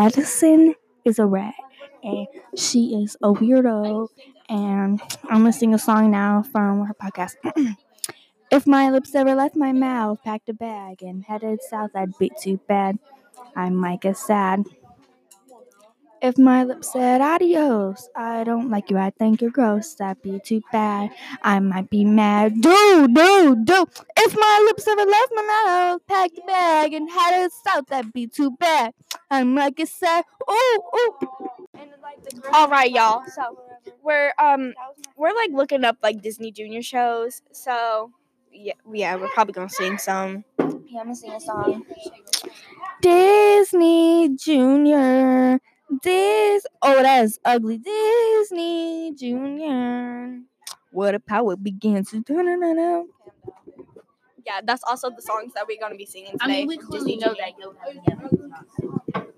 Addison is a rat, and she is a weirdo. And I'm gonna sing a song now from her podcast. if my lips ever left my mouth, packed a bag and headed south, I'd be too bad. I might get sad. If my lips said adios, I don't like you, I think you're gross, that'd be too bad. I might be mad. Do, do, do. If my lips ever left my mouth, packed a bag and headed south, that'd be too bad. I'm like get sad. Ooh, ooh. All right, y'all. So we're um we're like looking up like Disney Junior shows. So yeah, yeah, we're probably gonna sing some. Yeah, I'm gonna sing a song. Disney Junior. Dis. Oh, that's ugly. Disney Junior. What a power begins to. Yeah, that's also the songs that we're gonna be singing today. I mean, we from clearly Disney know Junior. that.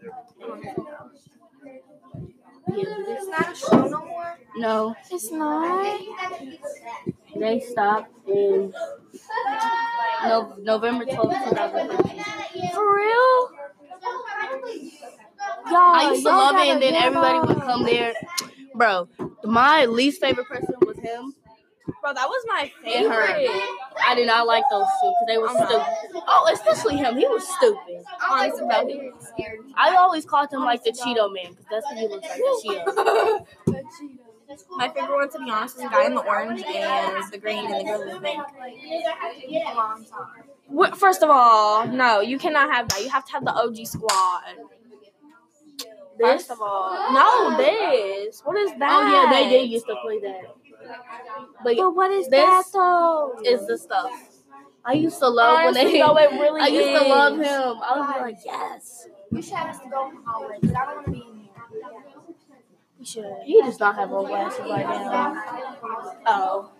It's not a show no more. No, It's not. they stopped in no, November 12th, 2013. For real? Y'all, I used to love it, and then get everybody would come there. Bro, my least favorite person was him. Bro, that was my And her. favorite. I did not like those two because they were stupid. Oh, especially him. He was stupid. Honest about it. I always called him like the Cheeto man because that's what he looks like, the Cheeto. My favorite one, to be honest, is the guy in the orange and the green and the girl in the pink. First of all, no, you cannot have that. You have to have the OG squad. First of all, no, this. What is that? Oh, yeah, they did used to play that. But But what is This that though? is the stuff. I used to love when they. though, it really I used to love him. I was like, yes. We should have us to go in the hallway because I don't want to be in here. We should. He does not have on glasses right now. Oh.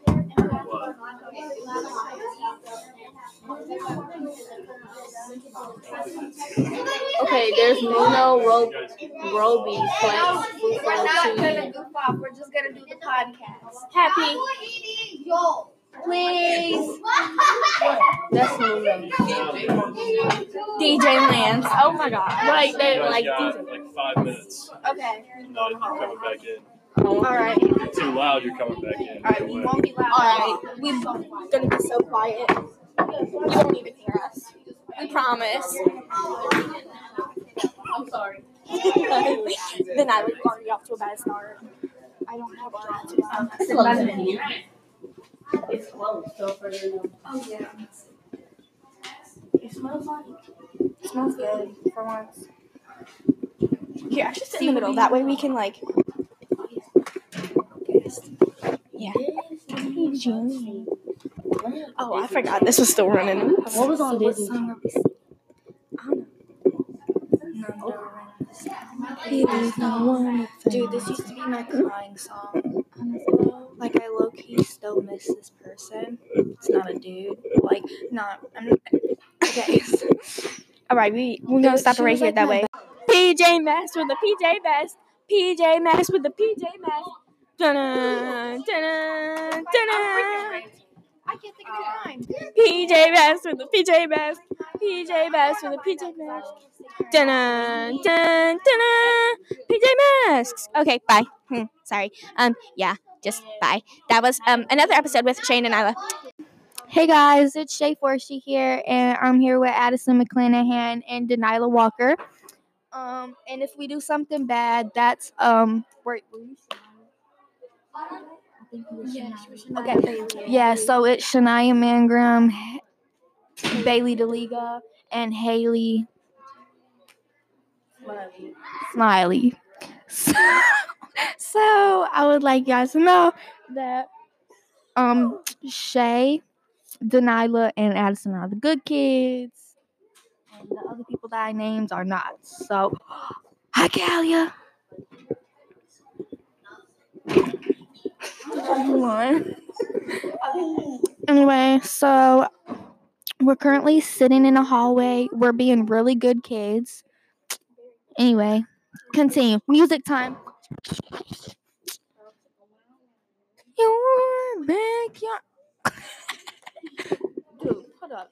Okay, there's Muno Ro- Roby No, Plex. we're not gonna goof off. We're just gonna do the podcast. Happy. Please. That's Muno. DJ Lance. Oh my god. Like they like got like five minutes. Okay. No, you're coming back in. Oh, all right. If you're too loud, you're coming back in. All right, we won't be loud. All right. We're gonna be so quiet. You won't even hear us. We promise. I'm sorry. then I was already off to a bad start. I don't have a It's close, so for the. Oh, yeah. It smells like. It smells good for once. Here, I should sit in the middle. That way we can like. Yeah. Oh, I forgot this was still running. What was on Disney? Dude, this used to be my crying song. Like I low key still miss this person. It's not a dude. Like not. I'm. Okay. All right, we we're gonna stop it right here. That way. PJ Masks with the PJ Masks. PJ Masks with the PJ Masks. Dun-dun, dun-dun, dun-dun. I can't think of the time. PJ Masks with the PJ Masks. PJ Masks with the PJ Masks. Dun dun dun dun. PJ Masks. Okay, bye. Hmm, sorry. Um, yeah, just bye. That was um another episode with Shane and Isla. Hey guys, it's Shai Forsey here, and I'm here with Addison McClanahan and De'Nyla Walker. Um, and if we do something bad, that's um, wait, Shania? Okay, yeah. So it's Shania Mangram, Bailey DeLiga, and Haley Smiley. So, so I would like you guys to know that um Shai, De'Nyla, and Addison are the good kids. And the other people that I named are not. So hi Kalia. anyway, so we're currently sitting in a hallway. We're being really good kids. Anyway, continue. Music time. Your backyard. Dude, hold up.